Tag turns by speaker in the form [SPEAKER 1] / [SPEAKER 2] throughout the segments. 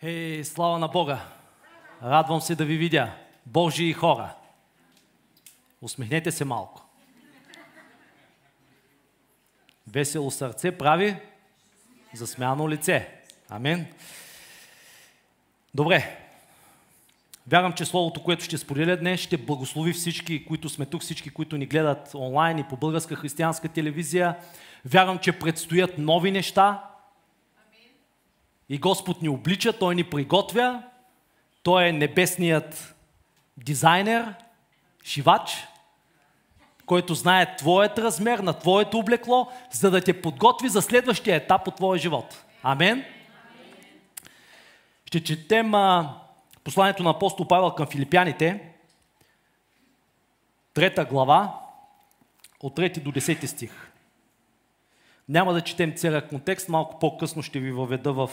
[SPEAKER 1] Хей, слава на Бога! Радвам се да ви видя. Божии хора. Усмихнете се малко. Весело сърце прави засмяно лице. Амин. Добре. Вярвам, че Словото, което ще споделя днес, ще благослови всички, които сме тук, всички, които ни гледат онлайн и по българска християнска телевизия. Вярвам, че предстоят нови неща. И Господ ни облича, Той ни приготвя. Той е небесният дизайнер, шивач, който знае твоят размер на твоето облекло, за да те подготви за следващия етап от твоя живот. Амен. Ще четем а, посланието на апостол Павел към филипяните, трета глава, от 3 до 10 стих. Няма да четем целият контекст, малко по-късно ще ви въведа в,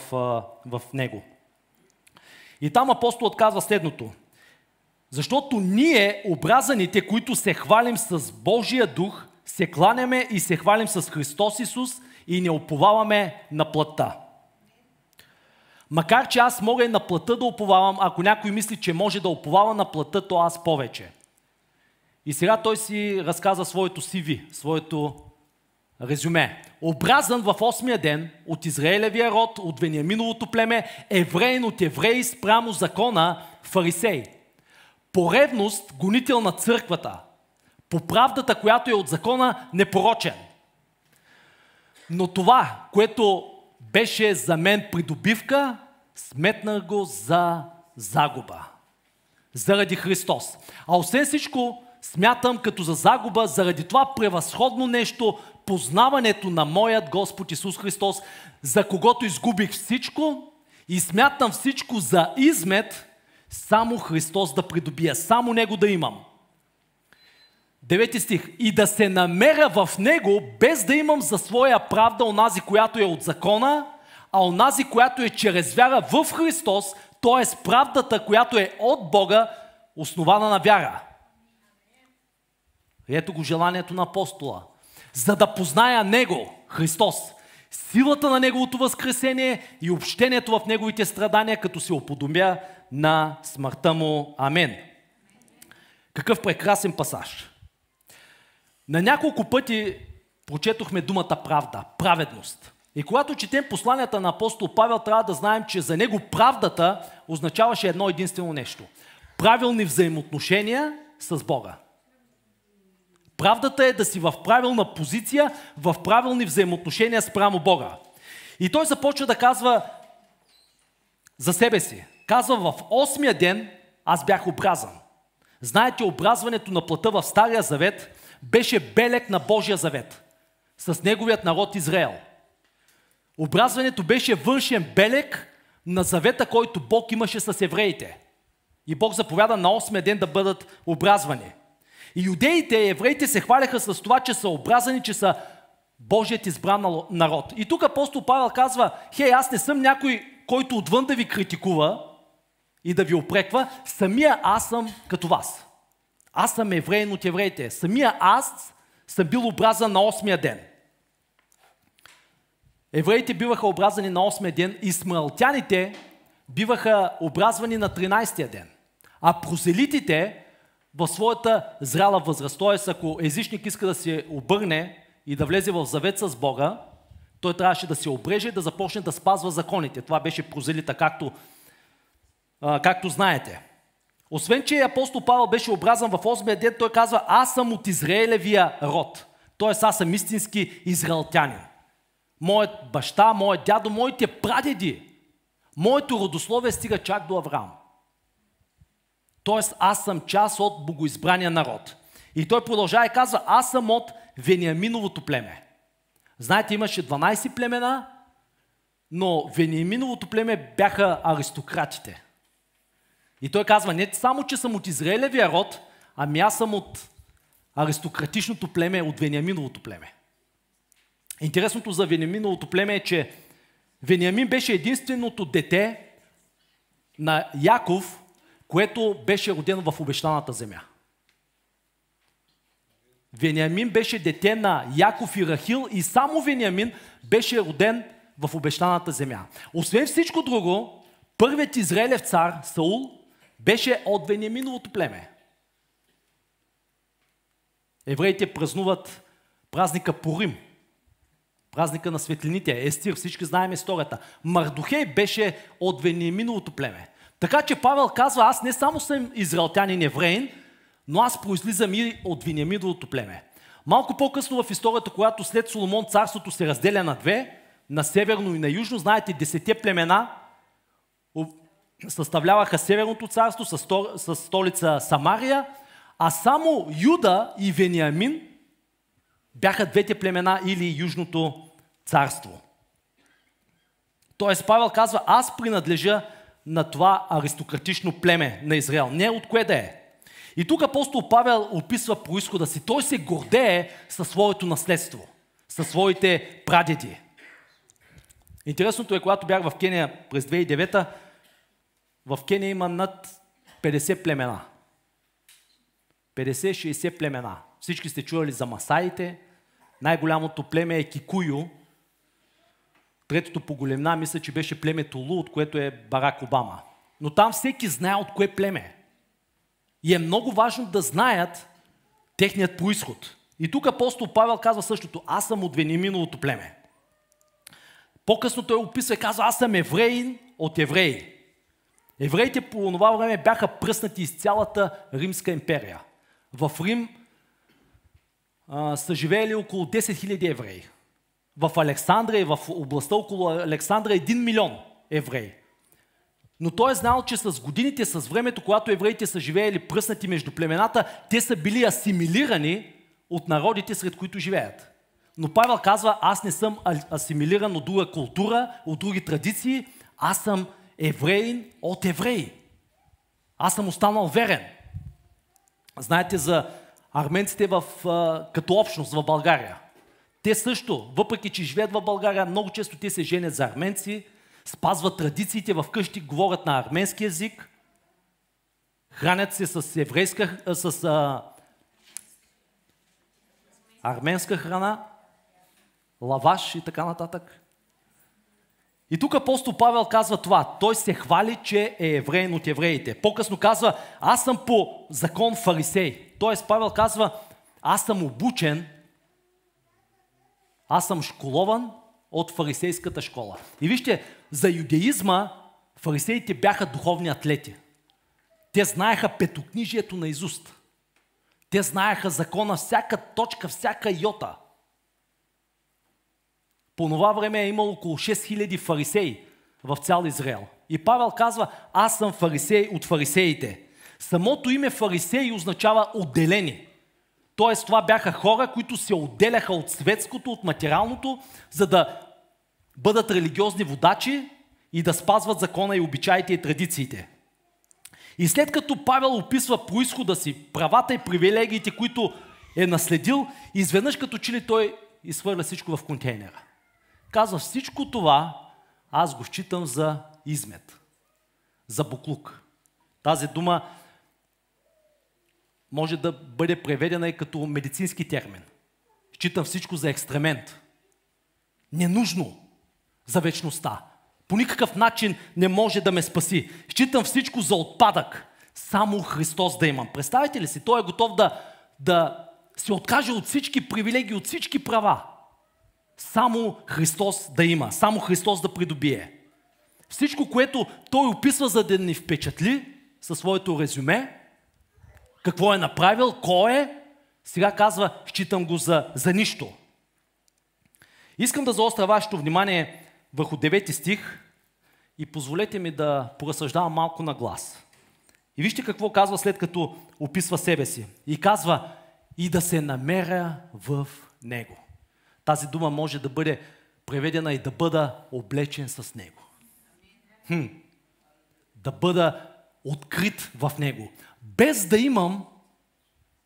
[SPEAKER 1] в него. И там апостолът казва следното. Защото ние, образаните, които се хвалим с Божия дух, се кланяме и се хвалим с Христос Исус и не оповаваме на плътта. Макар, че аз мога и на плътта да оповавам, ако някой мисли, че може да оповава на плътта, то аз повече. И сега той си разказа своето CV, своето резюме. Образан в 8-я ден от Израелевия род, от Вениаминовото племе, евреин от евреи спрямо закона, фарисей. По ревност гонител на църквата. По правдата, която е от закона, непорочен. Но това, което беше за мен придобивка, сметнах го за загуба. Заради Христос. А освен всичко, смятам като за загуба заради това превъзходно нещо, познаването на моят Господ Исус Христос, за когото изгубих всичко и смятам всичко за измет, само Христос да придобия, само Него да имам. Девети стих. И да се намеря в Него, без да имам за своя правда онази, която е от закона, а онази, която е чрез вяра в Христос, т.е. правдата, която е от Бога, основана на вяра. Ето го желанието на апостола. За да позная Него, Христос, силата на Неговото възкресение и общението в Неговите страдания, като се оподобя на смъртта Му. Амен. Какъв прекрасен пасаж. На няколко пъти прочетохме думата правда, праведност. И когато четем посланията на апостол Павел, трябва да знаем, че за него правдата означаваше едно единствено нещо. Правилни взаимоотношения с Бога. Правдата е да си в правилна позиция, в правилни взаимоотношения спрямо Бога. И той започва да казва за себе си. Казва в осмия ден аз бях образан. Знаете, образването на плътта в Стария Завет беше белек на Божия Завет. С неговият народ Израел. Образването беше външен белек на завета, който Бог имаше с евреите. И Бог заповяда на 8 ден да бъдат образвани. И юдеите и евреите се хваляха с това, че са образани, че са Божият избран народ. И тук апостол Павел казва, хей, аз не съм някой, който отвън да ви критикува и да ви опреква, самия аз съм като вас. Аз съм евреин от евреите. Самия аз съм бил образан на 8 ден. Евреите биваха образани на 8 ден, измаелтяните биваха образвани на 13 ден. А прозелитите в своята зряла възраст, т.е. ако езичник иска да се обърне и да влезе в завет с Бога, той трябваше да се обреже и да започне да спазва законите. Това беше прозелита, както, а, както знаете. Освен, че апостол Павел беше образан в 8 ден, той казва, аз съм от Израелевия род. Т.е. аз съм истински израелтянин. Моят баща, моят дядо, моите прадеди, моето родословие стига чак до Авраам. Тоест аз съм част от богоизбрания народ. И той продължава и казва, аз съм от Вениаминовото племе. Знаете, имаше 12 племена, но Вениаминовото племе бяха аристократите. И той казва, не само, че съм от Израелевия род, ами аз съм от аристократичното племе, от Вениаминовото племе. Интересното за Вениаминовото племе е, че Вениамин беше единственото дете на Яков, което беше родено в обещаната земя. Вениамин беше дете на Яков и Рахил и само Вениамин беше роден в обещаната земя. Освен всичко друго, Първият израелев цар, Саул, беше от Вениаминовото племе. Евреите празнуват празника Порим, празника на светлините, Естир, всички знаем историята. Мардухей беше от Вениаминовото племе. Така че Павел казва, аз не само съм израелтянин евреин, но аз произлизам и от Вениаминовото племе. Малко по-късно в историята, когато след Соломон царството се разделя на две, на северно и на южно, знаете, десете племена съставляваха Северното царство с столица Самария, а само Юда и Вениамин бяха двете племена или Южното царство. Тоест Павел казва, аз принадлежа на това аристократично племе на Израел. Не от кое да е. И тук апостол Павел описва происхода си. Той се гордее със своето наследство, със своите прадеди. Интересното е, когато бях в Кения през 2009 в Кения има над 50 племена. 50-60 племена. Всички сте чували за масаите. Най-голямото племе е Кикую. Третото по големина мисля, че беше племето Лу, от което е Барак Обама. Но там всеки знае от кое племе. И е много важно да знаят техният происход. И тук апостол Павел казва същото. Аз съм от Вениминовото племе. По-късно той описва и казва, аз съм евреин от евреи. Евреите по това време бяха пръснати из цялата Римска империя. В Рим а, са живеели около 10 000 евреи. В Александрия и в областта около Александра 1 милион евреи. Но той е знал, че с годините, с времето, когато евреите са живеели пръснати между племената, те са били асимилирани от народите, сред които живеят. Но Павел казва, аз не съм асимилиран от друга култура, от други традиции, аз съм евреин от евреи. Аз съм останал верен. Знаете за арменците в, като общност в България. Те също, въпреки че живеят в България, много често те се женят за арменци, спазват традициите в къщи, говорят на арменски язик, хранят се с еврейска, с а, арменска храна, лаваш и така нататък. И тук апостол Павел казва това. Той се хвали, че е евреин от евреите. По-късно казва, аз съм по закон фарисей. Тоест Павел казва, аз съм обучен, аз съм школован от фарисейската школа. И вижте, за юдеизма фарисеите бяха духовни атлети. Те знаеха петокнижието на изуст. Те знаеха закона, всяка точка, всяка йота – по това време е имало около 6000 фарисеи в цял Израел. И Павел казва, аз съм фарисей от фарисеите. Самото име фарисеи означава отделени. Тоест това бяха хора, които се отделяха от светското, от материалното, за да бъдат религиозни водачи и да спазват закона и обичаите и традициите. И след като Павел описва происхода си, правата и привилегиите, които е наследил, изведнъж като че той изхвърля всичко в контейнера. Казва, всичко това аз го считам за измет, за буклук. Тази дума може да бъде преведена и като медицински термин. Считам всичко за екстремент. Ненужно за вечността. По никакъв начин не може да ме спаси. Считам всичко за отпадък. Само Христос да имам. Представете ли си, Той е готов да, да се откаже от всички привилегии, от всички права само Христос да има, само Христос да придобие. Всичко, което той описва, за да ни впечатли със своето резюме, какво е направил, кой е, сега казва, считам го за, за нищо. Искам да заостря вашето внимание върху 9 стих и позволете ми да поразсъждавам малко на глас. И вижте какво казва след като описва себе си. И казва, и да се намеря в него. Тази дума може да бъде преведена и да бъда облечен с него. Хм. Да бъда открит в него. Без да имам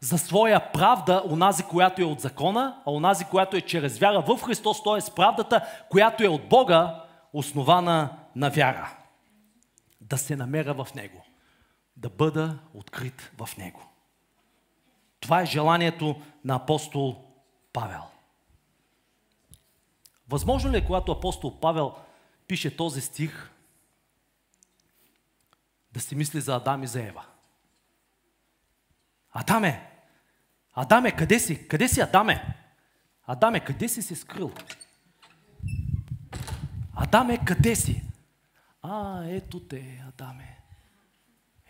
[SPEAKER 1] за своя правда онази, която е от закона, а онази, която е чрез вяра в Христос, т.е. правдата, която е от Бога, основана на вяра. Да се намеря в Него. Да бъда открит в Него. Това е желанието на апостол Павел. Възможно ли е, когато апостол Павел пише този стих, да си мисли за Адам и за Ева. Адаме! Адаме, къде си? Къде си, Адаме? Адаме, къде си се скрил? Адаме, къде си? А, ето те, Адаме.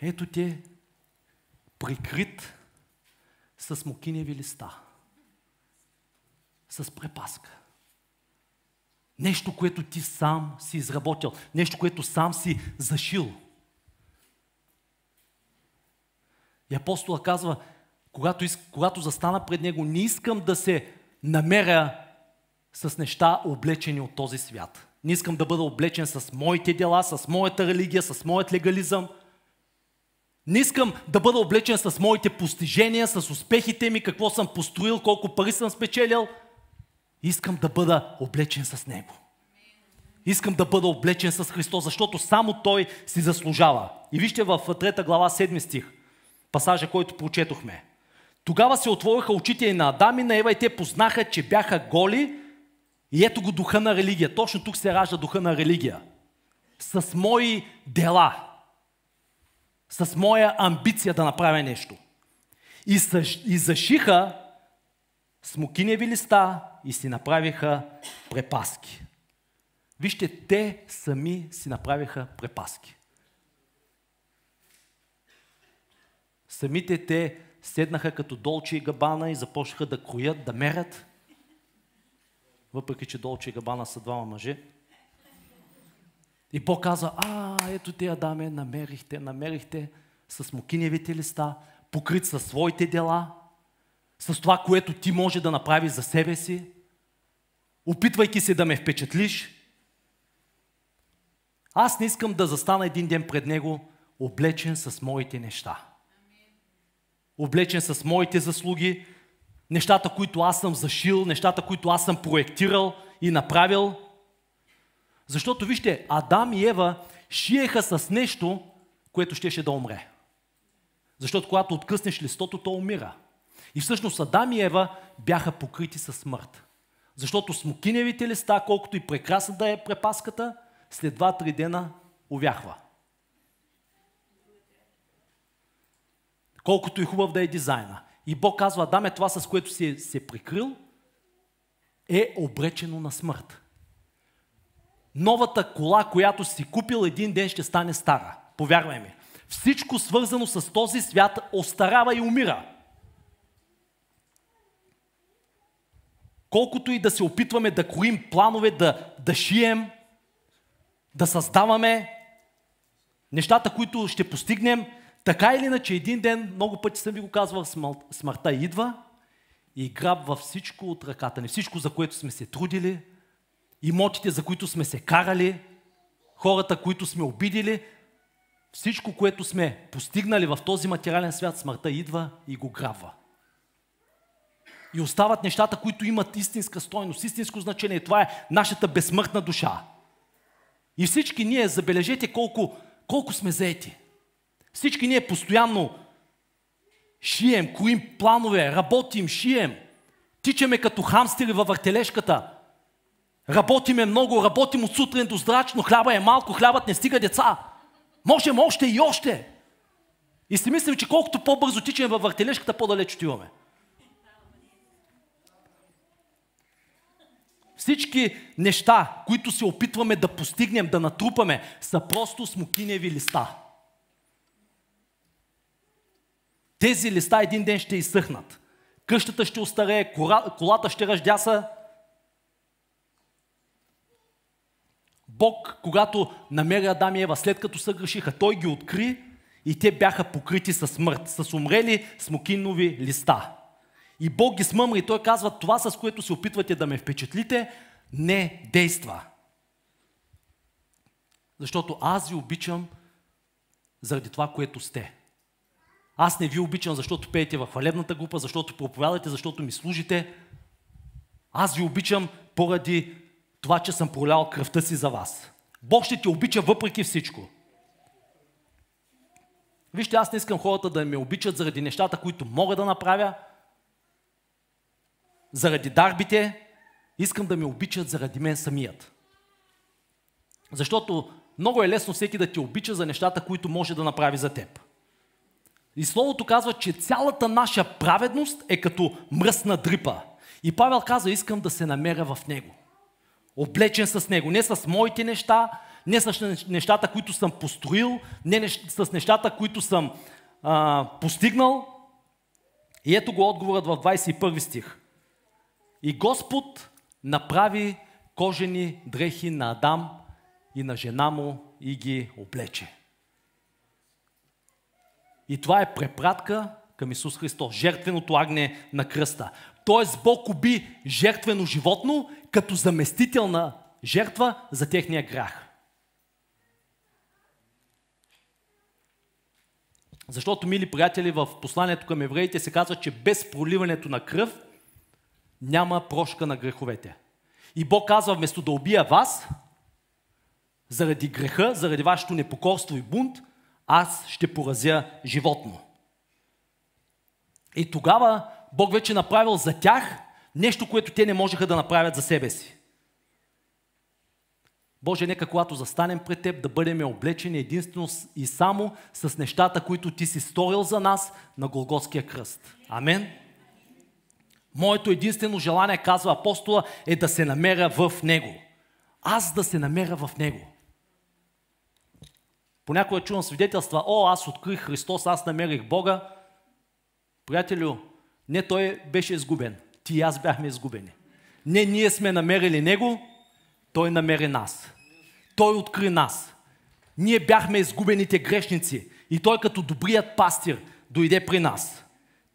[SPEAKER 1] Ето те, прикрит с мокиневи листа. С препаска. Нещо, което ти сам си изработил. Нещо, което сам си зашил. И апостола казва, когато, когато застана пред него, не искам да се намеря с неща облечени от този свят. Не искам да бъда облечен с моите дела, с моята религия, с моят легализъм. Не искам да бъда облечен с моите постижения, с успехите ми, какво съм построил, колко пари съм спечелил. Искам да бъда облечен с Него. Искам да бъда облечен с Христос, защото само Той си заслужава. И вижте в 3 глава 7 стих, пасажа, който прочетохме. Тогава се отвориха очите и на Адам и на Ева и те познаха, че бяха голи и ето го духа на религия. Точно тук се ражда духа на религия. С мои дела. С моя амбиция да направя нещо. И, съж, и зашиха смокиневи листа и си направиха препаски. Вижте, те сами си направиха препаски. Самите те седнаха като Долче и Габана и започнаха да кроят, да мерят. Въпреки, че Долче и Габана са двама мъже. И Бог каза, а, ето те, Адаме, намерихте, намерихте с мукиневите листа, покрит със своите дела, с това, което ти може да направиш за себе си, опитвайки се да ме впечатлиш. Аз не искам да застана един ден пред Него, облечен с моите неща облечен с моите заслуги, нещата, които аз съм зашил, нещата, които аз съм проектирал и направил. Защото вижте, Адам и Ева шиеха с нещо, което щеше да умре. Защото когато откъснеш листото, то умира. И всъщност Адам и Ева бяха покрити със смърт. Защото смокиневите листа, колкото и прекрасна да е препаската, след 2-3 дена увяхва. Колкото и хубав да е дизайна. И Бог казва, Адаме, това с което си се прикрил, е обречено на смърт. Новата кола, която си купил, един ден ще стане стара. Повярвай ми. Всичко свързано с този свят остарава и умира. Колкото и да се опитваме да кроим планове, да, да шием, да създаваме нещата, които ще постигнем, така или иначе, един ден, много пъти съм ви го казвал, смъртта идва и грабва всичко от ръката ни. Всичко, за което сме се трудили, имотите, за които сме се карали, хората, които сме обидили, всичко, което сме постигнали в този материален свят, смъртта идва и го грабва. И остават нещата, които имат истинска стойност, истинско значение. Това е нашата безсмъртна душа. И всички ние, забележете колко, колко сме заети. Всички ние постоянно шием, коим планове, работим, шием. Тичаме като хамстери във въртележката. Работиме много, работим от сутрин до здрачно, хляба е малко, хлябът не стига деца. Можем още и още. И си мислим, че колкото по-бързо тичаме във въртележката, по-далеч отиваме. Всички неща, които се опитваме да постигнем, да натрупаме, са просто смокиневи листа. Тези листа един ден ще изсъхнат. Къщата ще остарее, колата ще ръждяса. Бог, когато намери Адам и Ева, след като се грешиха, той ги откри и те бяха покрити със смърт, с умрели смокинови листа. И Бог ги смъмри и той казва, това с което се опитвате да ме впечатлите, не действа. Защото аз ви обичам заради това, което сте. Аз не ви обичам, защото пеете в хвалебната група, защото проповядате, защото ми служите. Аз ви обичам поради това, че съм пролял кръвта си за вас. Бог ще те обича въпреки всичко. Вижте, аз не искам хората да ме обичат заради нещата, които мога да направя, заради дарбите, искам да ме обичат заради мен самият. Защото много е лесно всеки да те обича за нещата, които може да направи за теб. И Словото казва, че цялата наша праведност е като мръсна дрипа. И Павел казва, искам да се намеря в него. Облечен с него. Не с моите неща, не с нещата, които съм построил, не с нещата, които съм а, постигнал. И ето го отговорът в 21 стих. И Господ направи кожени дрехи на Адам и на жена му и ги облече. И това е препратка към Исус Христос, жертвеното агне на кръста. Тоест Бог уби жертвено животно като заместителна жертва за техния грях. Защото, мили приятели, в посланието към евреите се казва, че без проливането на кръв няма прошка на греховете. И Бог казва, вместо да убия вас, заради греха, заради вашето непокорство и бунт, аз ще поразя животно. И тогава Бог вече направил за тях нещо, което те не можеха да направят за себе си. Боже, нека когато застанем пред Теб, да бъдем облечени единствено и само с нещата, които Ти си сторил за нас на Голготския кръст. Амин. Моето единствено желание, казва апостола, е да се намеря в Него. Аз да се намеря в Него. Понякога чувам свидетелства, о, аз открих Христос, аз намерих Бога. Приятелю, не той беше изгубен. Ти и аз бяхме изгубени. Не ние сме намерили Него, Той намери нас. Той откри нас. Ние бяхме изгубените грешници. И Той като добрият пастир дойде при нас.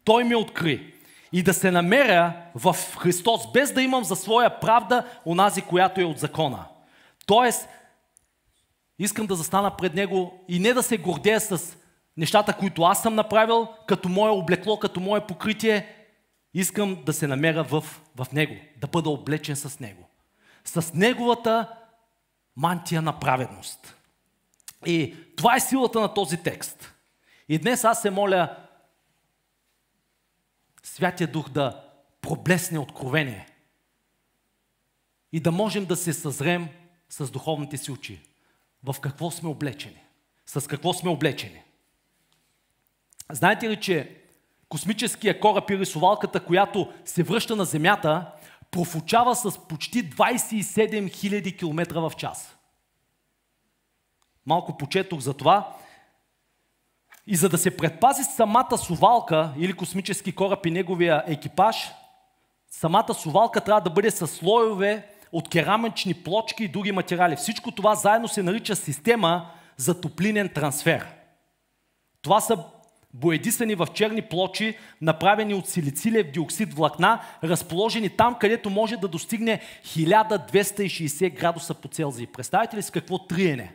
[SPEAKER 1] Той ме откри. И да се намеря в Христос, без да имам за своя правда онази, която е от закона. Тоест, искам да застана пред Него и не да се гордея с нещата, които аз съм направил, като мое облекло, като мое покритие, искам да се намеря в, в Него, да бъда облечен с Него. С Неговата мантия на праведност. И това е силата на този текст. И днес аз се моля Святия Дух да проблесне откровение и да можем да се съзрем с духовните си очи. В какво сме облечени? С какво сме облечени? Знаете ли, че космическия кораб и рисовалката, която се връща на Земята, профучава с почти 27 000 км в час. Малко почетох за това. И за да се предпази самата сувалка или космически кораб и неговия екипаж, самата сувалка трябва да бъде с слоеве от керамични плочки и други материали. Всичко това заедно се нарича система за топлинен трансфер. Това са боедисани в черни плочи, направени от силицилев диоксид влакна, разположени там, където може да достигне 1260 градуса по Целзий. Представете ли си какво триене?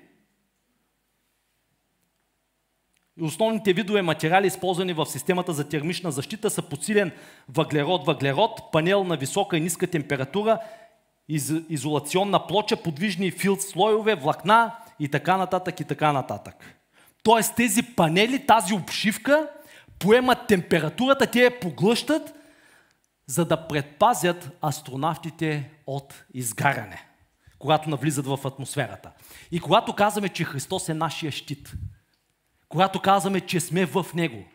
[SPEAKER 1] Основните видове материали, използвани в системата за термична защита, са подсилен въглерод-въглерод, панел на висока и ниска температура, из, изолационна плоча, подвижни филд слойове, влакна и така нататък и така нататък. Тоест тези панели, тази обшивка поемат температурата, те я поглъщат, за да предпазят астронавтите от изгаряне, когато навлизат в атмосферата. И когато казваме, че Христос е нашия щит, когато казваме, че сме в Него,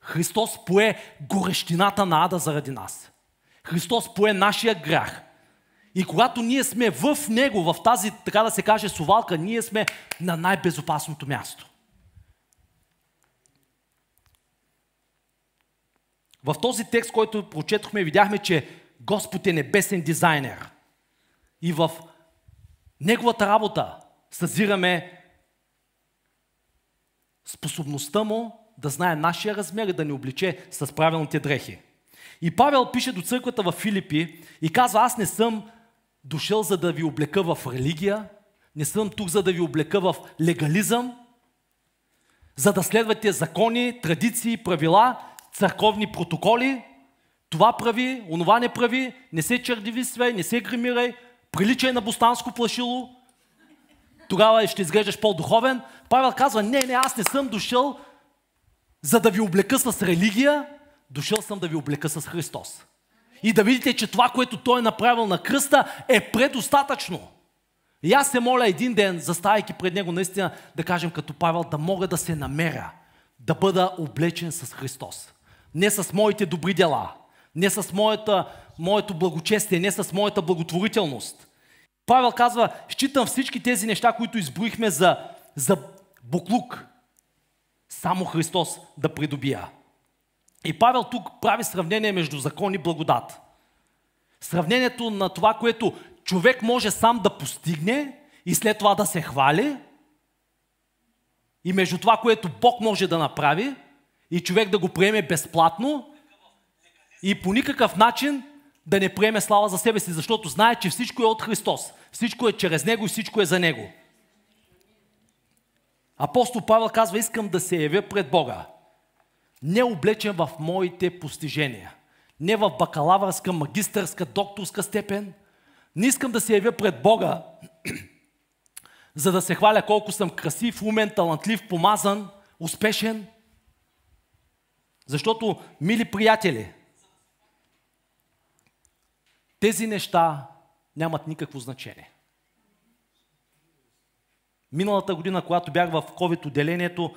[SPEAKER 1] Христос пое горещината на ада заради нас. Христос пое нашия грях. И когато ние сме в Него, в тази, така да се каже, сувалка, ние сме на най-безопасното място. В този текст, който прочетохме, видяхме, че Господ е небесен дизайнер. И в Неговата работа съзираме способността му да знае нашия размер и да ни обличе с правилните дрехи. И Павел пише до църквата в Филипи и казва, аз не съм дошъл за да ви облека в религия, не съм тук за да ви облека в легализъм, за да следвате закони, традиции, правила, църковни протоколи. Това прави, онова не прави, не се чердивисвай, не се гримирай, приличай на бостанско плашило, тогава ще изглеждаш по-духовен. Павел казва, не, не, аз не съм дошъл за да ви облека с религия, дошъл съм да ви облека с Христос и да видите, че това, което Той е направил на кръста, е предостатъчно. И аз се моля един ден, заставайки пред него, наистина да кажем като Павел, да мога да се намеря, да бъда облечен с Христос. Не с моите добри дела, не с моята, моето благочестие, не с моята благотворителност. Павел казва, считам всички тези неща, които изброихме за, за буклук. Само Христос да придобия. И Павел тук прави сравнение между закон и благодат. Сравнението на това, което човек може сам да постигне и след това да се хвали, и между това, което Бог може да направи, и човек да го приеме безплатно, и по никакъв начин да не приеме слава за себе си, защото знае, че всичко е от Христос. Всичко е чрез Него и всичко е за Него. Апостол Павел казва, искам да се явя пред Бога. Не облечен в моите постижения. Не в бакалавърска, магистърска, докторска степен. Не искам да се явя пред Бога, за да се хваля колко съм красив, умен, талантлив, помазан, успешен. Защото, мили приятели, тези неща нямат никакво значение. Миналата година, когато бях в COVID отделението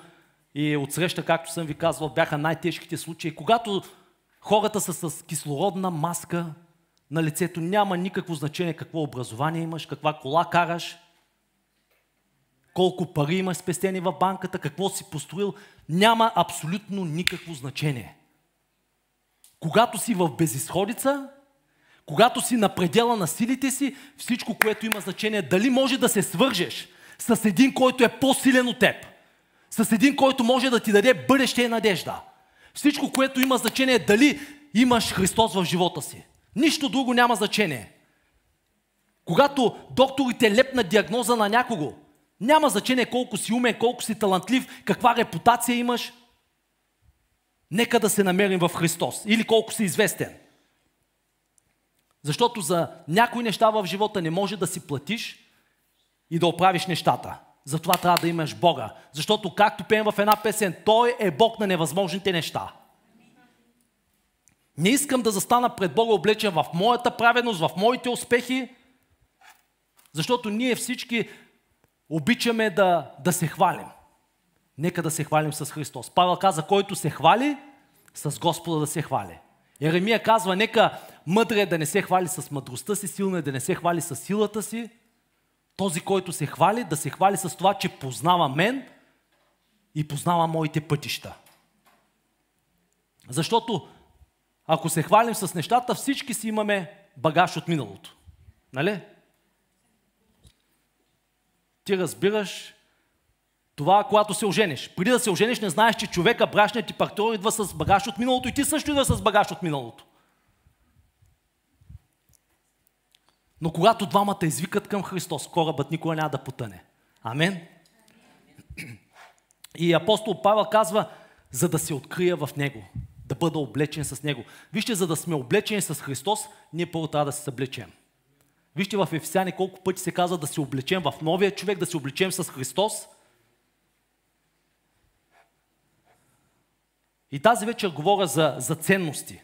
[SPEAKER 1] и отсреща, както съм ви казвал, бяха най-тежките случаи, когато хората са с кислородна маска на лицето, няма никакво значение какво образование имаш, каква кола караш, колко пари имаш спестени в банката, какво си построил, няма абсолютно никакво значение. Когато си в безисходица, когато си на предела на силите си, всичко, което има значение, дали може да се свържеш с един, който е по-силен от теб, с един, който може да ти даде бъдеще и надежда. Всичко, което има значение, е дали имаш Христос в живота си. Нищо друго няма значение. Когато докторите лепнат диагноза на някого, няма значение колко си умен, колко си талантлив, каква репутация имаш. Нека да се намерим в Христос. Или колко си известен. Защото за някои неща в живота не може да си платиш и да оправиш нещата. Затова трябва да имаш Бога. Защото, както пеем в една песен, Той е Бог на невъзможните неща. Не искам да застана пред Бога облечен в моята праведност, в моите успехи, защото ние всички обичаме да, да се хвалим. Нека да се хвалим с Христос. Павел каза, който се хвали, с Господа да се хвали. Еремия казва, нека мъдре да не се хвали с мъдростта си, силно е да не се хвали с силата си. Този, който се хвали, да се хвали с това, че познава мен и познава моите пътища. Защото ако се хвалим с нещата, всички си имаме багаж от миналото. Нали? Ти разбираш това, когато се ожениш. Преди да се ожениш, не знаеш, че човека, брашният ти партньор идва с багаж от миналото и ти също идва с багаж от миналото. Но когато двамата извикат към Христос, корабът никога няма да потъне. Амен? И апостол Павел казва, за да се открия в Него, да бъда облечен с Него. Вижте, за да сме облечени с Христос, ние първо трябва да се съблечем. Вижте в Ефесяни колко пъти се казва да се облечем в новия човек, да се облечем с Христос. И тази вечер говоря за, за ценности.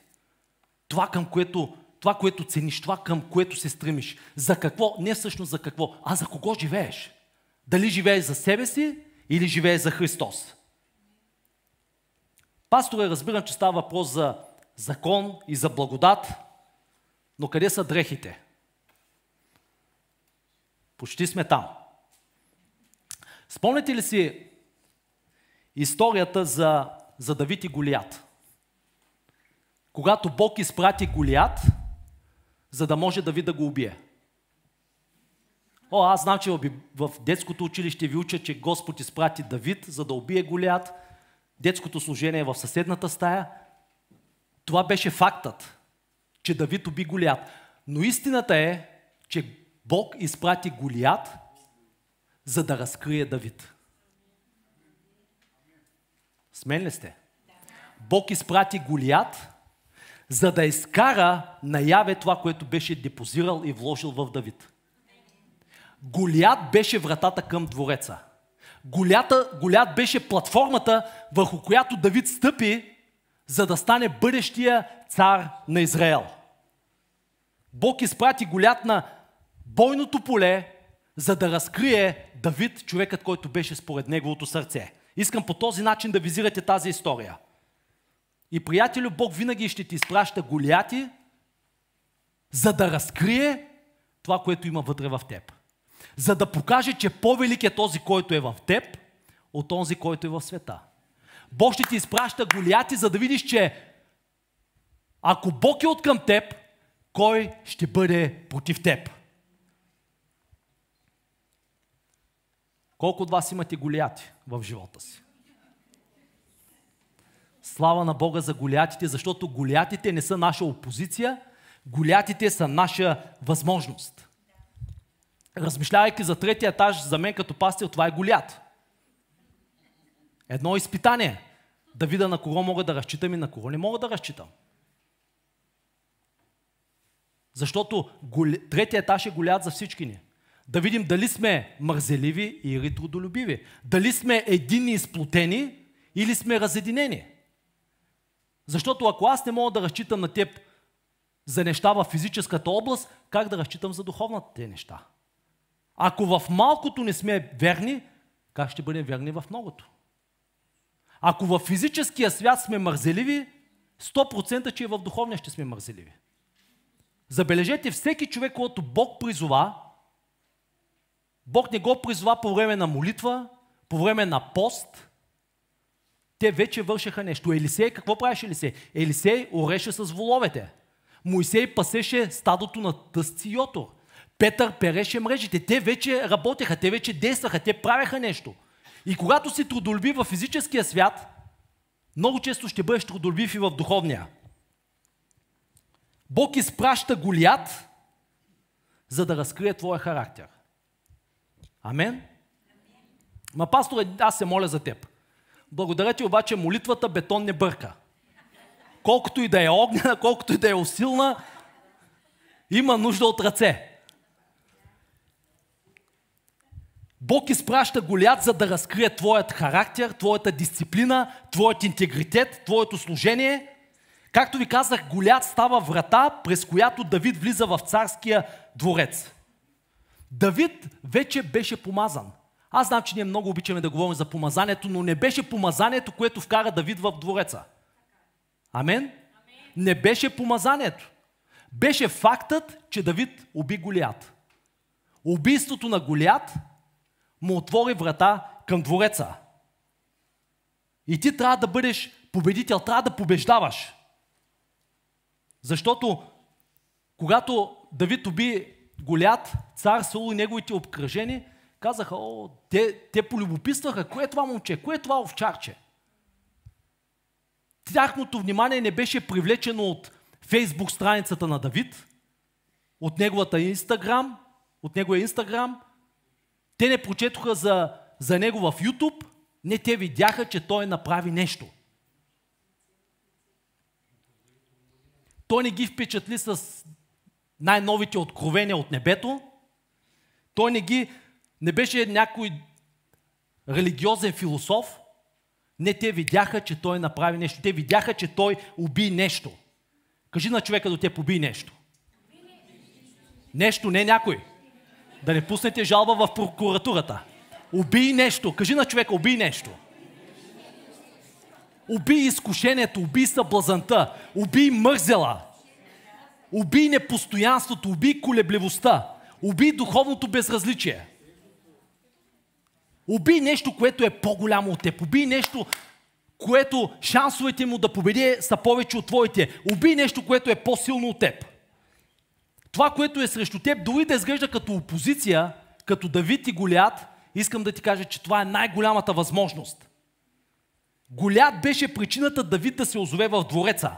[SPEAKER 1] Това, към което, това, което цениш, това, към което се стремиш. За какво? Не всъщност за какво, а за кого живееш. Дали живееш за себе си или живееш за Христос. Пасторе, разбирам, че става въпрос за закон и за благодат, но къде са дрехите? Почти сме там. Спомняте ли си историята за, за Давид и Голият? Когато Бог изпрати Голият, за да може Давид да го убие. О, аз знам, че в детското училище ви учат, че Господ изпрати Давид, за да убие Голият. Детското служение е в съседната стая. Това беше фактът, че Давид уби Голият. Но истината е, че Бог изпрати Голият, за да разкрие Давид. Смен ли сте? Бог изпрати Голият, за да изкара наяве това, което беше депозирал и вложил в Давид. Голият беше вратата към двореца. Голята, Голят беше платформата, върху която Давид стъпи, за да стане бъдещия цар на Израел. Бог изпрати Голят на бойното поле, за да разкрие Давид, човекът, който беше според неговото сърце. Искам по този начин да визирате тази история. И приятелю, Бог винаги ще ти изпраща голияти, за да разкрие това, което има вътре в теб. За да покаже, че по-велик е този, който е в теб, от този, който е в света. Бог ще ти изпраща голияти, за да видиш, че ако Бог е от към теб, кой ще бъде против теб? Колко от вас имате голияти в живота си? Слава на Бога за голятите, защото голятите не са наша опозиция, голятите са наша възможност. Размишлявайки за третия етаж, за мен като пастир, това е голят. Едно изпитание. Да видя на кого мога да разчитам и на кого не мога да разчитам. Защото третия етаж е голят за всички ни. Да видим дали сме мързеливи и трудолюбиви. Дали сме единни и сплотени или сме разединени. Защото ако аз не мога да разчитам на теб за неща в физическата област, как да разчитам за духовните неща? Ако в малкото не сме верни, как ще бъдем верни в многото? Ако в физическия свят сме мързеливи, 100% че и в духовния ще сме мързеливи. Забележете, всеки човек, който Бог призова, Бог не го призова по време на молитва, по време на пост, те вече вършеха нещо. Елисей, какво правеше Елисей? Елисей ореше с воловете. Моисей пасеше стадото на тъсци Йотор. Петър переше мрежите. Те вече работеха, те вече действаха, те правеха нещо. И когато си трудолюбив в физическия свят, много често ще бъдеш трудолюбив и в духовния. Бог изпраща Голият, за да разкрие твоя характер. Амен? Ма, пастор, аз се моля за теб. Благодаря ти обаче, молитвата бетон не бърка. Колкото и да е огнена, колкото и да е усилна, има нужда от ръце. Бог изпраща Голят, за да разкрие твоят характер, твоята дисциплина, твоят интегритет, твоето служение. Както ви казах, Голят става врата, през която Давид влиза в царския дворец. Давид вече беше помазан. Аз знам, че ние много обичаме да говорим за помазанието, но не беше помазанието, което вкара Давид в двореца. Амен? Амен. Не беше помазанието. Беше фактът, че Давид уби Голият. Убийството на Голият му отвори врата към двореца. И ти трябва да бъдеш победител, трябва да побеждаваш. Защото когато Давид уби Голят, цар Саул и неговите обкръжени, казаха, о, те, те полюбопитстваха, кое е това момче, кое е това овчарче. Тяхното внимание не беше привлечено от фейсбук страницата на Давид, от неговата инстаграм, от неговия инстаграм. Те не прочетоха за, за него в YouTube, не те видяха, че той направи нещо. Той не ги впечатли с най-новите откровения от небето. Той не ги не беше някой религиозен философ. Не, те видяха, че той направи нещо. Те видяха, че той уби нещо. Кажи на човека до те уби нещо. Нещо, не някой. Да не пуснете жалба в прокуратурата. Убий нещо. Кажи на човека, убий нещо. Убий изкушението, убий съблазанта, убий мързела, убий непостоянството, убий колебливостта, убий духовното безразличие. Убий нещо, което е по-голямо от теб. Убий нещо, което шансовете му да победи са повече от твоите. Убий нещо, което е по-силно от теб. Това, което е срещу теб, дори да изглежда като опозиция, като Давид и Голят, искам да ти кажа, че това е най-голямата възможност. Голят беше причината Давид да се озове в двореца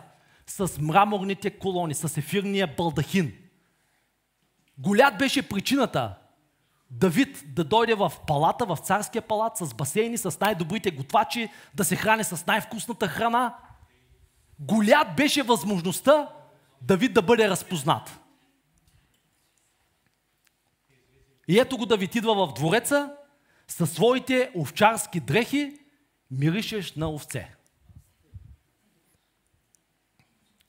[SPEAKER 1] с мраморните колони, с ефирния балдахин. Голят беше причината Давид да дойде в палата, в царския палат, с басейни, с най-добрите готвачи, да се храни с най-вкусната храна. Голят беше възможността Давид да бъде разпознат. И ето го Давид идва в двореца със своите овчарски дрехи, миришеш на овце.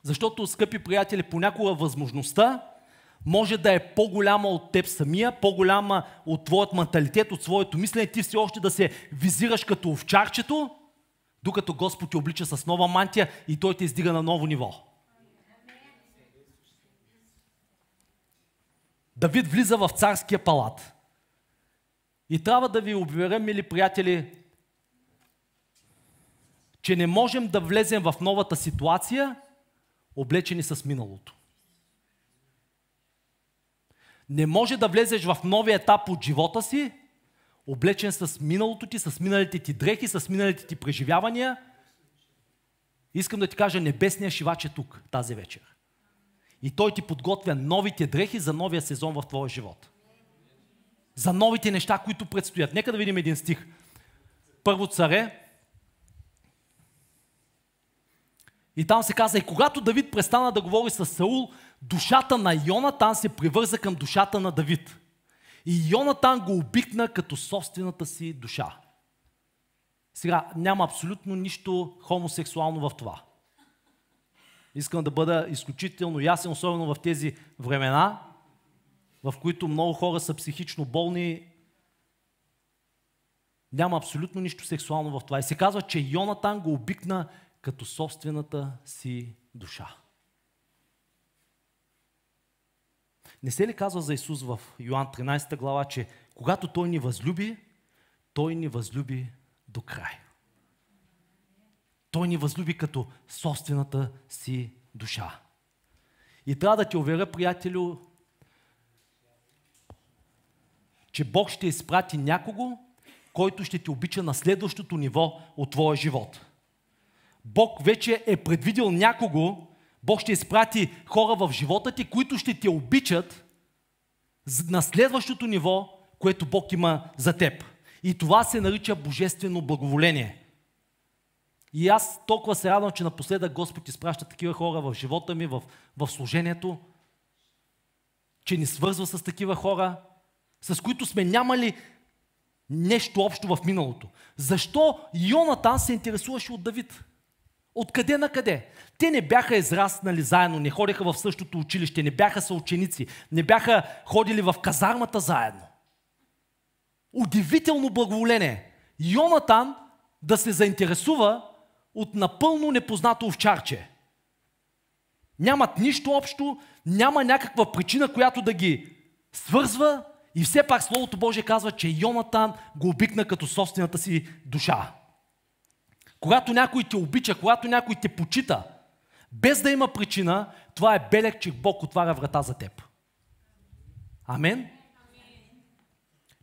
[SPEAKER 1] Защото, скъпи приятели, понякога възможността може да е по-голяма от теб самия, по-голяма от твоят менталитет, от своето мислене, ти все още да се визираш като овчарчето, докато Господ те облича с нова мантия и Той те издига на ново ниво. Давид влиза в царския палат. И трябва да ви обявя, мили приятели, че не можем да влезем в новата ситуация, облечени с миналото. Не може да влезеш в новия етап от живота си, облечен с миналото ти, с миналите ти дрехи, с миналите ти преживявания. Искам да ти кажа, небесния шивач е тук тази вечер. И той ти подготвя новите дрехи за новия сезон в твоя живот. За новите неща, които предстоят. Нека да видим един стих. Първо царе. И там се каза, и когато Давид престана да говори с Саул, душата на Йонатан се привърза към душата на Давид. И Йонатан го обикна като собствената си душа. Сега, няма абсолютно нищо хомосексуално в това. Искам да бъда изключително ясен, особено в тези времена, в които много хора са психично болни. Няма абсолютно нищо сексуално в това. И се казва, че Йонатан го обикна като собствената си душа. Не се ли казва за Исус в Йоан 13 глава, че когато Той ни възлюби, Той ни възлюби до край. Той ни възлюби като собствената си душа. И трябва да ти уверя, приятелю, че Бог ще изпрати някого, който ще ти обича на следващото ниво от твоя живот. Бог вече е предвидил някого, Бог ще изпрати хора в живота ти, които ще те обичат на следващото ниво, което Бог има за теб. И това се нарича божествено благоволение. И аз толкова се радвам, че напоследък Господ изпраща такива хора в живота ми, в, в служението, че ни свързва с такива хора, с които сме нямали нещо общо в миналото. Защо Йонатан се интересуваше от Давид? Откъде на къде? Те не бяха израснали заедно, не ходеха в същото училище, не бяха съученици, не бяха ходили в казармата заедно. Удивително благоволение. Йонатан да се заинтересува от напълно непознато овчарче. Нямат нищо общо, няма някаква причина, която да ги свързва и все пак Словото Божие казва, че Йонатан го обикна като собствената си душа. Когато някой те обича, когато някой те почита, без да има причина, това е белег, че Бог отваря врата за теб. Амен?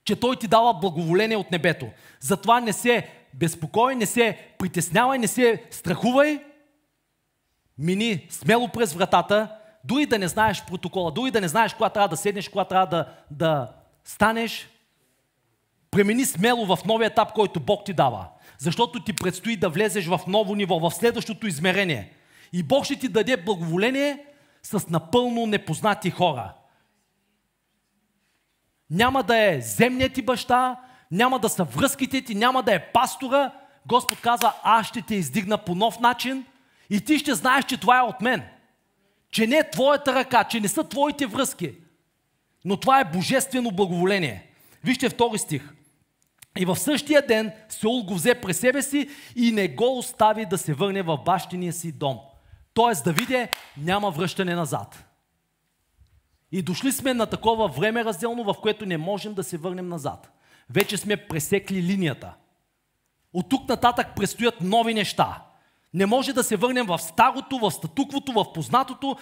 [SPEAKER 1] Че Той ти дава благоволение от небето. Затова не се безпокой, не се притеснявай, не се страхувай. Мини смело през вратата, дори да не знаеш протокола, дори да не знаеш кога трябва да седнеш, кога трябва да, да станеш. Премини смело в новия етап, който Бог ти дава. Защото ти предстои да влезеш в ново ниво, в следващото измерение. И Бог ще ти даде благоволение с напълно непознати хора. Няма да е земният ти баща, няма да са връзките ти, няма да е пастора. Господ казва, аз ще те издигна по нов начин и ти ще знаеш, че това е от мен. Че не е твоята ръка, че не са твоите връзки. Но това е божествено благоволение. Вижте втори стих. И в същия ден Сеул го взе през себе си и не го остави да се върне в бащиния си дом. Тоест Давиде няма връщане назад. И дошли сме на такова време разделно, в което не можем да се върнем назад. Вече сме пресекли линията. От тук нататък предстоят нови неща. Не може да се върнем в старото, в статуквото, в познатото.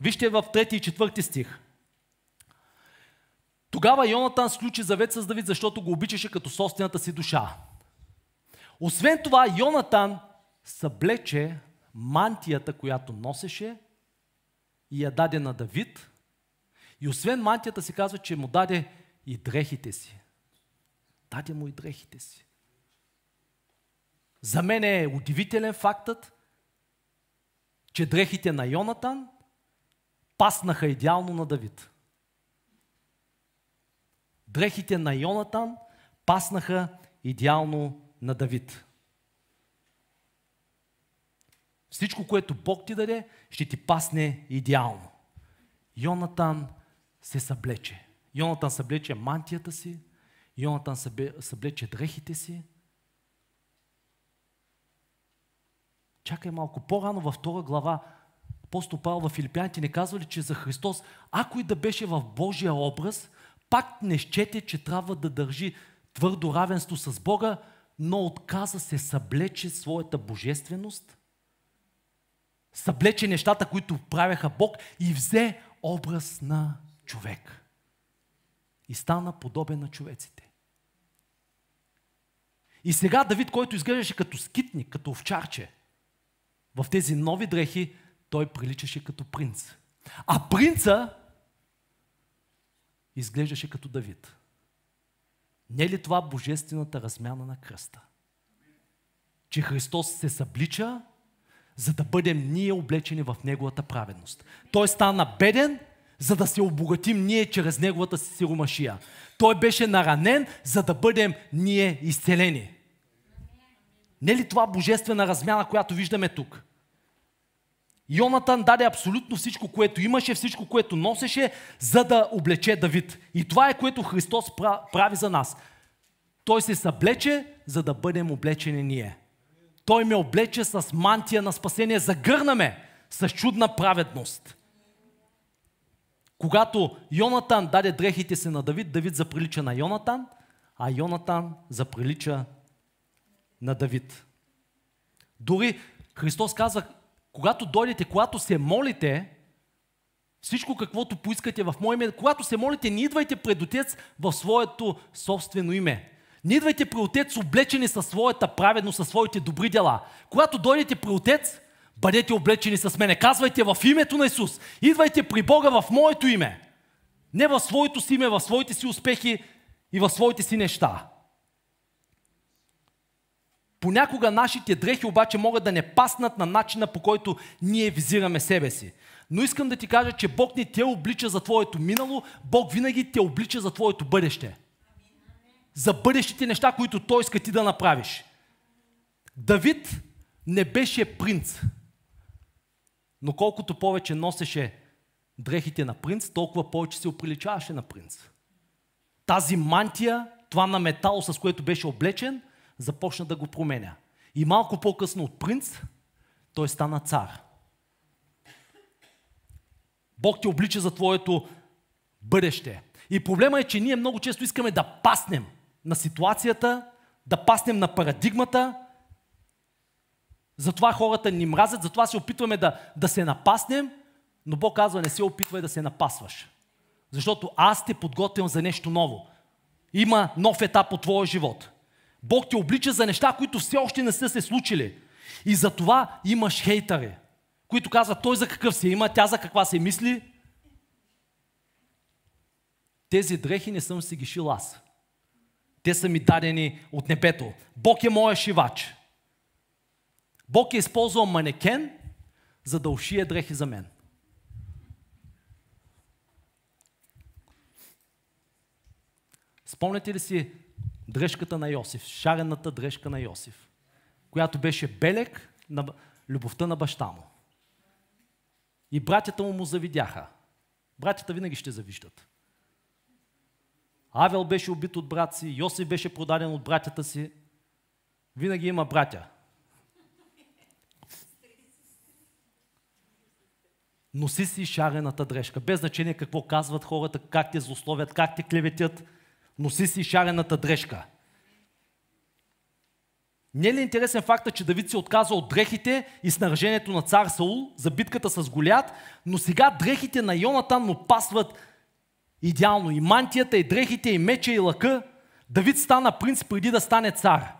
[SPEAKER 1] Вижте в 3 и 4 стих. Тогава Йонатан сключи завет с Давид, защото го обичаше като собствената си душа. Освен това, Йонатан съблече мантията, която носеше и я даде на Давид. И освен мантията си казва, че му даде и дрехите си. Даде му и дрехите си. За мен е удивителен фактът, че дрехите на Йонатан паснаха идеално на Давид. Дрехите на Йонатан паснаха идеално на Давид. Всичко, което Бог ти даде, ще ти пасне идеално. Йонатан се съблече. Йонатан съблече мантията си, Йонатан съблече дрехите си. Чакай малко, по-рано във втора глава апостол Павел в Филипяните не казва ли, че за Христос, ако и да беше в Божия образ, пак не щете, че трябва да държи твърдо равенство с Бога, но отказа се съблече своята божественост, съблече нещата, които правяха Бог и взе образ на човек. И стана подобен на човеците. И сега Давид, който изглеждаше като скитник, като овчарче, в тези нови дрехи, той приличаше като принц. А принца изглеждаше като Давид. Не е ли това божествената размяна на кръста? Че Христос се съблича, за да бъдем ние облечени в Неговата праведност. Той стана беден, за да се обогатим ние чрез Неговата си сиромашия. Той беше наранен, за да бъдем ние изцелени. Не е ли това божествена размяна, която виждаме тук? Йонатан даде абсолютно всичко, което имаше, всичко, което носеше, за да облече Давид. И това е което Христос прави за нас. Той се съблече, за да бъдем облечени ние. Той ме облече с мантия на спасение, загърнаме с чудна праведност. Когато Йонатан даде дрехите си на Давид, Давид заприлича на Йонатан, а Йонатан заприлича на Давид. Дори Христос казва, когато дойдете, когато се молите, всичко каквото поискате в мое име, когато се молите, не идвайте пред Отец в своето собствено име. Не идвайте при Отец облечени със своята праведност, със своите добри дела. Когато дойдете при Отец, бъдете облечени с мене. Казвайте в името на Исус. Идвайте при Бога в моето име. Не в своето си име, в своите си успехи и в своите си неща. Понякога нашите дрехи обаче могат да не паснат на начина по който ние визираме себе си. Но искам да ти кажа, че Бог не те облича за твоето минало, Бог винаги те облича за твоето бъдеще. За бъдещите неща, които Той иска ти да направиш. Давид не беше принц. Но колкото повече носеше дрехите на принц, толкова повече се оприличаваше на принц. Тази мантия, това на метал, с което беше облечен, започна да го променя. И малко по-късно от принц, той стана цар. Бог те облича за твоето бъдеще. И проблема е, че ние много често искаме да паснем на ситуацията, да паснем на парадигмата. Затова хората ни мразят, затова се опитваме да, да се напаснем, но Бог казва, не се опитвай да се напасваш. Защото аз те подготвям за нещо ново. Има нов етап от твоя живот. Бог те облича за неща, които все още не са се случили. И за това имаш хейтъри, които казват той за какъв се има, тя за каква се мисли. Тези дрехи не съм си ги шил аз. Те са ми дадени от небето. Бог е моя шивач. Бог е използвал манекен, за да ушие дрехи за мен. Спомняте ли си дрежката на Йосиф, шарената дрежка на Йосиф, която беше белек на любовта на баща му. И братята му му завидяха. Братята винаги ще завиждат. Авел беше убит от брат си, Йосиф беше продаден от братята си. Винаги има братя. Носи си шарената дрежка. Без значение какво казват хората, как те злословят, как те клеветят – носи си шарената дрежка. Не е ли интересен факта, че Давид се отказва от дрехите и снаряжението на цар Саул за битката с Голят, но сега дрехите на Йонатан му пасват идеално. И мантията, и дрехите, и меча, и лъка. Давид стана принц преди да стане цар.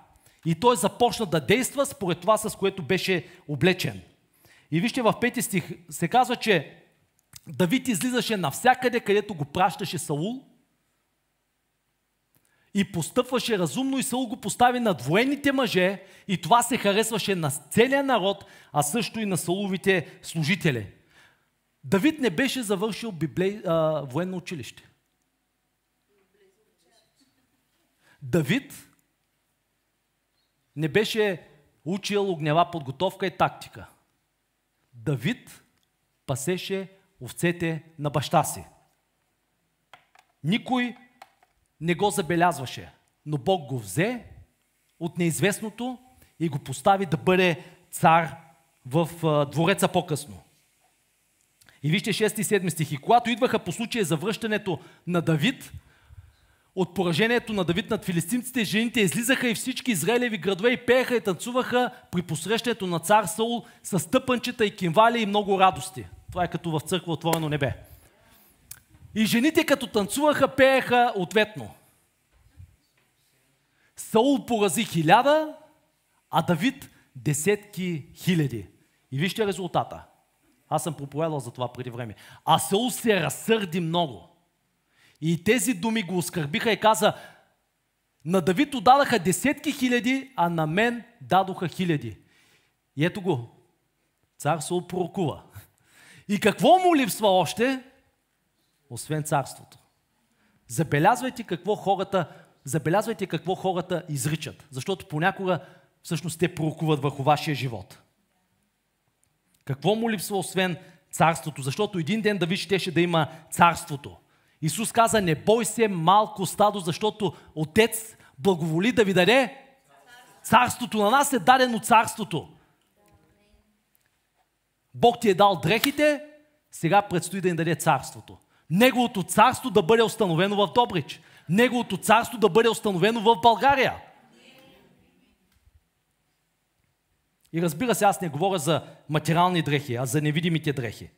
[SPEAKER 1] И той започна да действа според това, с което беше облечен. И вижте в пети стих се казва, че Давид излизаше навсякъде, където го пращаше Саул – и постъпваше разумно и Саул го постави над военните мъже и това се харесваше на целия народ, а също и на Сауловите служители. Давид не беше завършил библей, а, военно училище. Давид не беше учил огнева подготовка и тактика. Давид пасеше овцете на баща си. Никой не го забелязваше, но Бог го взе от неизвестното и го постави да бъде цар в двореца по-късно. И вижте 6 и 7 стихи. Когато идваха по случая за връщането на Давид, от поражението на Давид над филистимците, жените излизаха и всички израелеви градове и пееха и танцуваха при посрещането на цар Саул с тъпанчета и кимвали и много радости. Това е като в църква отворено небе. И жените като танцуваха, пееха ответно. Саул порази хиляда, а Давид десетки хиляди. И вижте резултата. Аз съм проповядал за това преди време. А Саул се разсърди много. И тези думи го оскърбиха и каза, на Давид отдадаха десетки хиляди, а на мен дадоха хиляди. И ето го. Цар Саул пророкува. И какво му липсва още? Освен царството. Забелязвайте какво хората, забелязвайте какво хората изричат. Защото понякога всъщност те пророкуват върху вашия живот. Какво му липсва освен царството? Защото един ден Давид щеше да има царството. Исус каза, не бой се малко стадо, защото Отец благоволи да ви даде царството. На нас е дадено царството. Бог ти е дал дрехите, сега предстои да ни даде царството. Неговото царство да бъде установено в Добрич. Неговото царство да бъде установено в България. И разбира се, аз не говоря за материални дрехи, а за невидимите дрехи.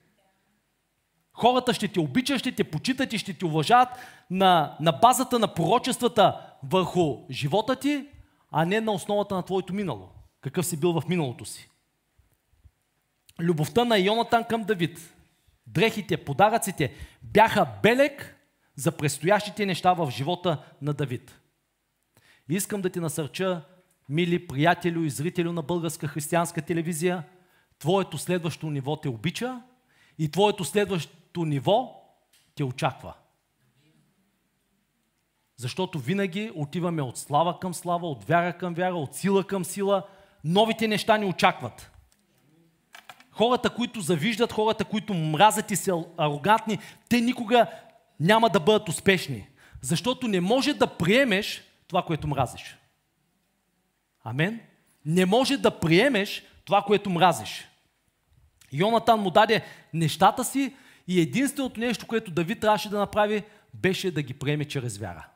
[SPEAKER 1] Хората ще те обичат, ще те почитат и ще те уважават на, на базата на пророчествата върху живота ти, а не на основата на твоето минало. Какъв си бил в миналото си. Любовта на Йонатан към Давид, дрехите, подаръците бяха белег за предстоящите неща в живота на Давид. Искам да ти насърча, мили приятелю и зрителю на българска християнска телевизия, твоето следващо ниво те обича и твоето следващо ниво те очаква. Защото винаги отиваме от слава към слава, от вяра към вяра, от сила към сила. Новите неща ни очакват. Хората, които завиждат, хората, които мразят и са арогантни, те никога няма да бъдат успешни. Защото не може да приемеш това, което мразиш. Амен? Не може да приемеш това, което мразиш. Йонатан му даде нещата си и единственото нещо, което Давид трябваше да направи, беше да ги приеме чрез вяра.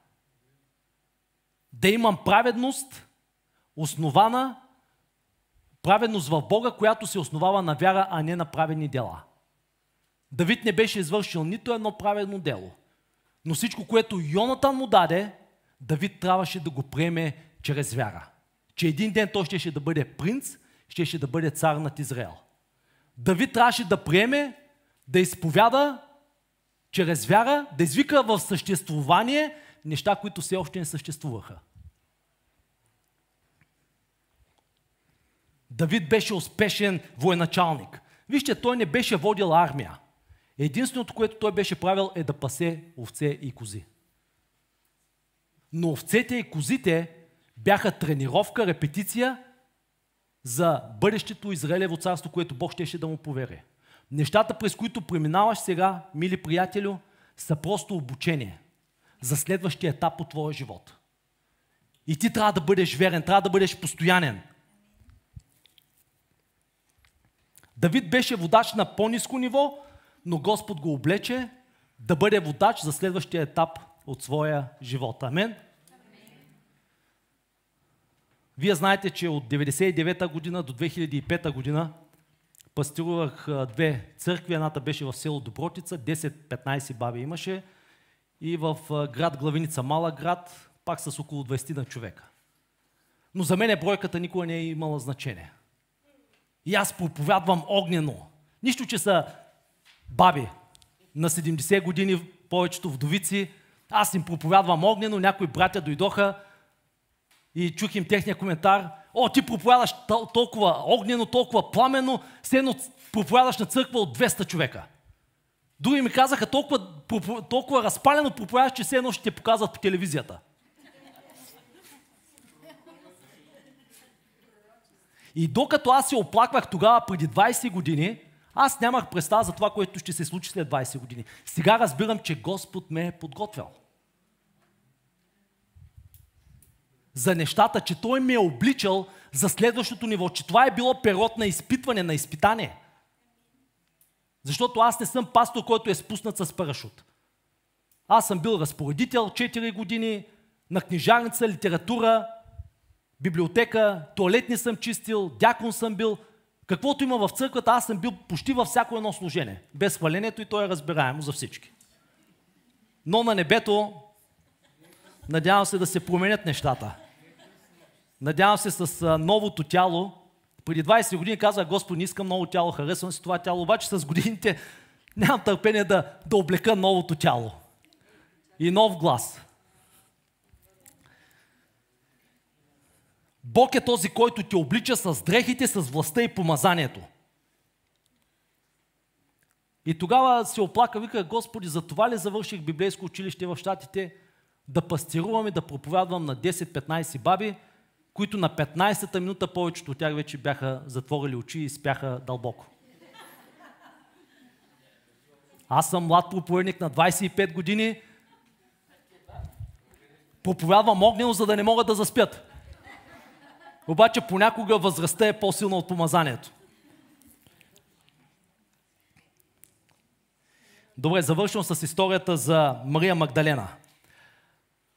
[SPEAKER 1] Да имам праведност, основана, праведност в Бога, която се основава на вяра, а не на праведни дела. Давид не беше извършил нито едно праведно дело. Но всичко, което Йонатан му даде, Давид трябваше да го приеме чрез вяра. Че един ден той ще, ще да бъде принц, ще, ще да бъде цар над Израел. Давид трябваше да приеме, да изповяда чрез вяра, да извика в съществувание неща, които все още не съществуваха. Давид беше успешен военачалник. Вижте, той не беше водил армия. Единственото, което той беше правил е да пасе овце и кози. Но овцете и козите бяха тренировка, репетиция за бъдещето Израелево царство, което Бог щеше да му повери. Нещата, през които преминаваш сега, мили приятелю, са просто обучение за следващия етап от твоя живот. И ти трябва да бъдеш верен, трябва да бъдеш постоянен. Давид беше водач на по-низко ниво, но Господ го облече да бъде водач за следващия етап от своя живот. Амен? Вие знаете, че от 1999 година до 2005 година пастирувах две църкви. Едната беше в село Добротица, 10-15 баби имаше. И в град Главиница, малък град, пак с около 20 на човека. Но за мен бройката никога не е имала значение. И аз проповядвам огнено. Нищо, че са баби на 70 години, повечето вдовици. Аз им проповядвам огнено, някои братя дойдоха, и чух им техния коментар. О, ти проповядаш толкова огнено, толкова пламенно, все едно проповядаш на църква от 200 човека. Други ми казаха толкова, толкова разпалено проповядаш, че все едно ще те показват по телевизията. И докато аз се оплаквах тогава, преди 20 години, Аз нямах представа за това, което ще се случи след 20 години. Сега разбирам, че Господ ме е подготвял. За нещата, че Той ме е обличал за следващото ниво, че това е било период на изпитване, на изпитание. Защото аз не съм пастор, който е спуснат с парашут. Аз съм бил разпоредител 4 години на книжарница, литература, библиотека, туалетни съм чистил, дякон съм бил. Каквото има в църквата, аз съм бил почти във всяко едно служение. Без хвалението и то е разбираемо за всички. Но на небето, надявам се да се променят нещата. Надявам се с новото тяло. Преди 20 години казах, Господ, не искам ново тяло, харесвам си това тяло, обаче с годините нямам търпение да, да облека новото тяло. И нов глас. Бог е този, който те облича с дрехите, с властта и помазанието. И тогава се оплака, вика, Господи, за това ли завърших библейско училище в Штатите? Да пастирувам и да проповядвам на 10-15 баби, които на 15-та минута повечето от тях вече бяха затворили очи и спяха дълбоко. Аз съм млад проповедник на 25 години. Проповядвам огнено, за да не могат да заспят. Обаче понякога възрастта е по-силна от помазанието. Добре, завършвам с историята за Мария Магдалена.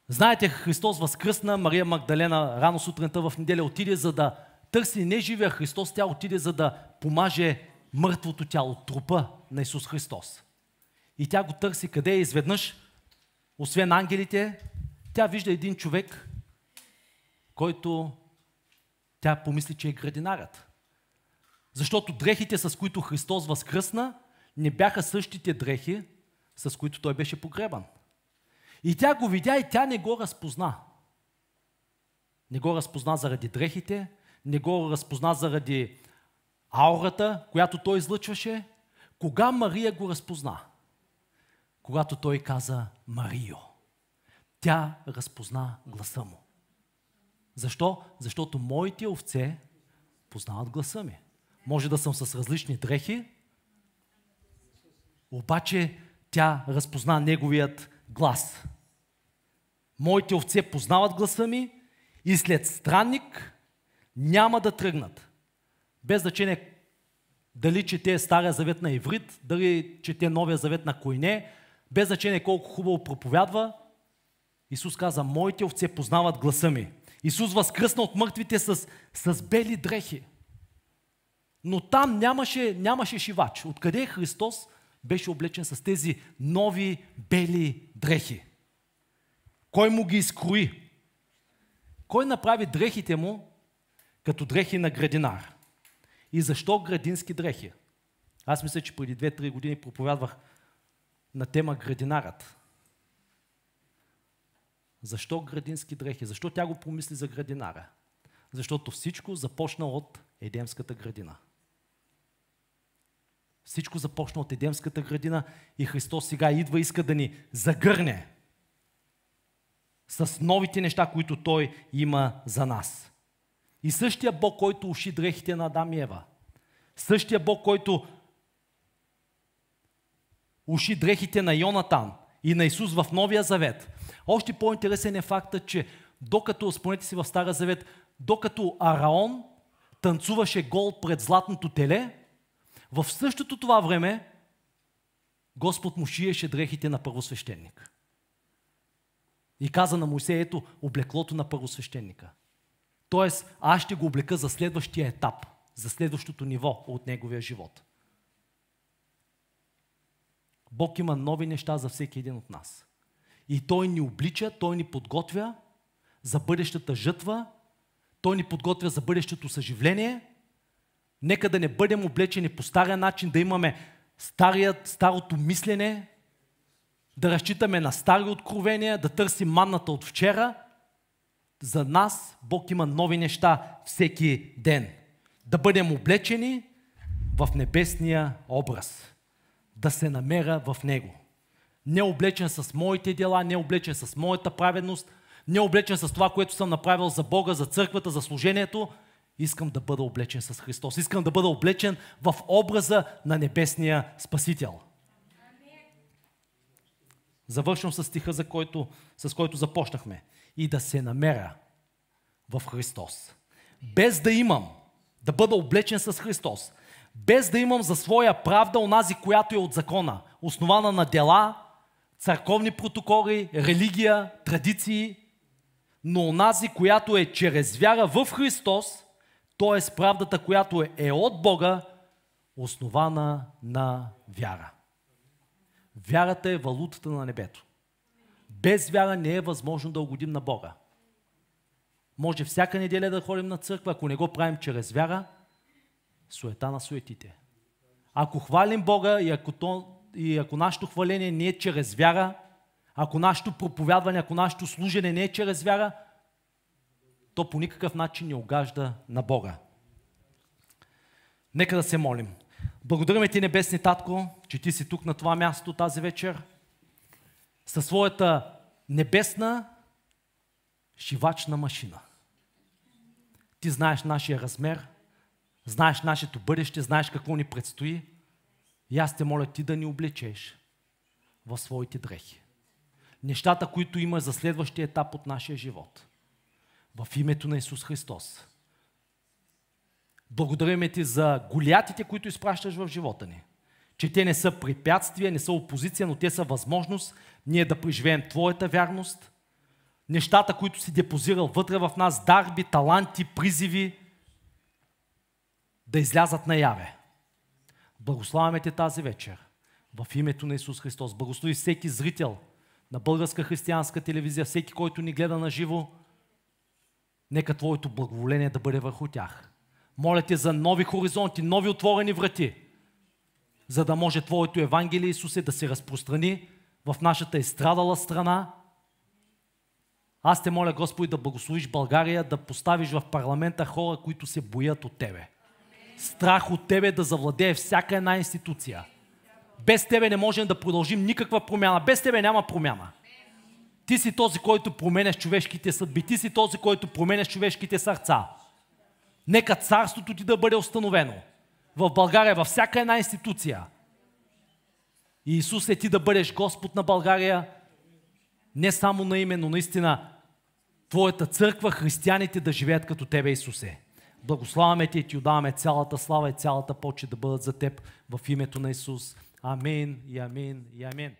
[SPEAKER 1] Знаете, Христос възкръсна, Мария Магдалена рано сутринта в неделя отиде за да търси не живия Христос, тя отиде за да помаже мъртвото тяло, трупа на Исус Христос. И тя го търси къде е изведнъж, освен ангелите, тя вижда един човек, който тя помисли, че е градинарът. Защото дрехите, с които Христос възкръсна, не бяха същите дрехи, с които той беше погребан. И тя го видя и тя не го разпозна. Не го разпозна заради дрехите, не го разпозна заради аурата, която той излъчваше. Кога Мария го разпозна? Когато той каза Марио. Тя разпозна гласа му. Защо? Защото моите овце познават гласа ми. Може да съм с различни дрехи, обаче тя разпозна неговият глас. Моите овце познават гласа ми и след странник няма да тръгнат. Без значение дали чете Стария завет на иврит, дали чете Новия завет на койне, без значение колко хубаво проповядва, Исус каза, моите овце познават гласа ми. Исус възкръсна от мъртвите с, с бели дрехи. Но там нямаше, нямаше шивач. Откъде Христос беше облечен с тези нови бели дрехи? Кой му ги изкрои? Кой направи дрехите му като дрехи на градинар? И защо градински дрехи? Аз мисля, че преди 2-3 години проповядвах на тема градинарът. Защо градински дрехи? Защо тя го помисли за градинара? Защото всичко започна от Едемската градина. Всичко започна от Едемската градина и Христос сега идва и иска да ни загърне с новите неща, които Той има за нас. И същия Бог, който уши дрехите на Адам и Ева, същия Бог, който уши дрехите на Йонатан и на Исус в Новия Завет, още по-интересен е факта, че докато, спомнете си в Стара Завет, докато Араон танцуваше гол пред златното теле, в същото това време Господ му шиеше дрехите на първосвещеник. И каза на Моисей, ето облеклото на първосвещеника. Тоест, аз ще го облека за следващия етап, за следващото ниво от неговия живот. Бог има нови неща за всеки един от нас. И Той ни облича, Той ни подготвя за бъдещата жътва, Той ни подготвя за бъдещето съживление. Нека да не бъдем облечени по стария начин, да имаме старият, старото мислене, да разчитаме на стари откровения, да търсим манната от вчера. За нас Бог има нови неща всеки ден. Да бъдем облечени в небесния образ. Да се намеря в Него не облечен с моите дела, не облечен с моята праведност, не облечен с това, което съм направил за Бога, за църквата, за служението Искам да бъда облечен с Христос. Искам да бъда облечен в образа на небесния Спасител. Завършвам с стиха, за който, с който започнахме. И да се намеря в Христос. Без да имам, да бъда облечен с Христос. Без да имам за своя правда онази, която е от закона. Основана на дела, църковни протоколи, религия, традиции, но онази, която е чрез вяра в Христос, т.е. правдата, която е, е от Бога, основана на вяра. Вярата е валутата на небето. Без вяра не е възможно да угодим на Бога. Може всяка неделя да ходим на църква, ако не го правим чрез вяра, суета на суетите. Ако хвалим Бога и ако, то, и ако нашето хваление не е чрез вяра, ако нашето проповядване, ако нашето служене не е чрез вяра, то по никакъв начин не огажда на Бога. Нека да се молим. Благодарим ти, Небесни Татко, че ти си тук на това място тази вечер. Със своята небесна шивачна машина. Ти знаеш нашия размер, знаеш нашето бъдеще, знаеш какво ни предстои. И аз те моля ти да ни облечеш в своите дрехи. Нещата, които има за следващия етап от нашия живот. В името на Исус Христос. Благодариме ти за голятите, които изпращаш в живота ни. Че те не са препятствия, не са опозиция, но те са възможност ние да преживеем Твоята вярност, нещата, които си депозирал вътре в нас, дарби, таланти, призиви, да излязат наяве. Благославяме те тази вечер в името на Исус Христос. Благослови всеки зрител на българска християнска телевизия, всеки, който ни гледа на живо. Нека Твоето благоволение да бъде върху тях. Моля те за нови хоризонти, нови отворени врати, за да може Твоето Евангелие, Исусе, да се разпространи в нашата изстрадала страна. Аз те моля, Господи, да благословиш България, да поставиш в парламента хора, които се боят от Тебе. Страх от Тебе да завладее всяка една институция. Без Тебе не можем да продължим никаква промяна. Без Тебе няма промяна. Ти си този, който променяш човешките съдби. Ти си този, който променяш човешките сърца. Нека царството ти да бъде установено. В България, във всяка една институция. И Исус е ти да бъдеш Господ на България, не само на име, но наистина Твоята църква, християните да живеят като Тебе, Исусе. Благославяме Ти и Ти отдаваме цялата слава и цялата почет да бъдат за Теб в името на Исус. Амин и амин и амин.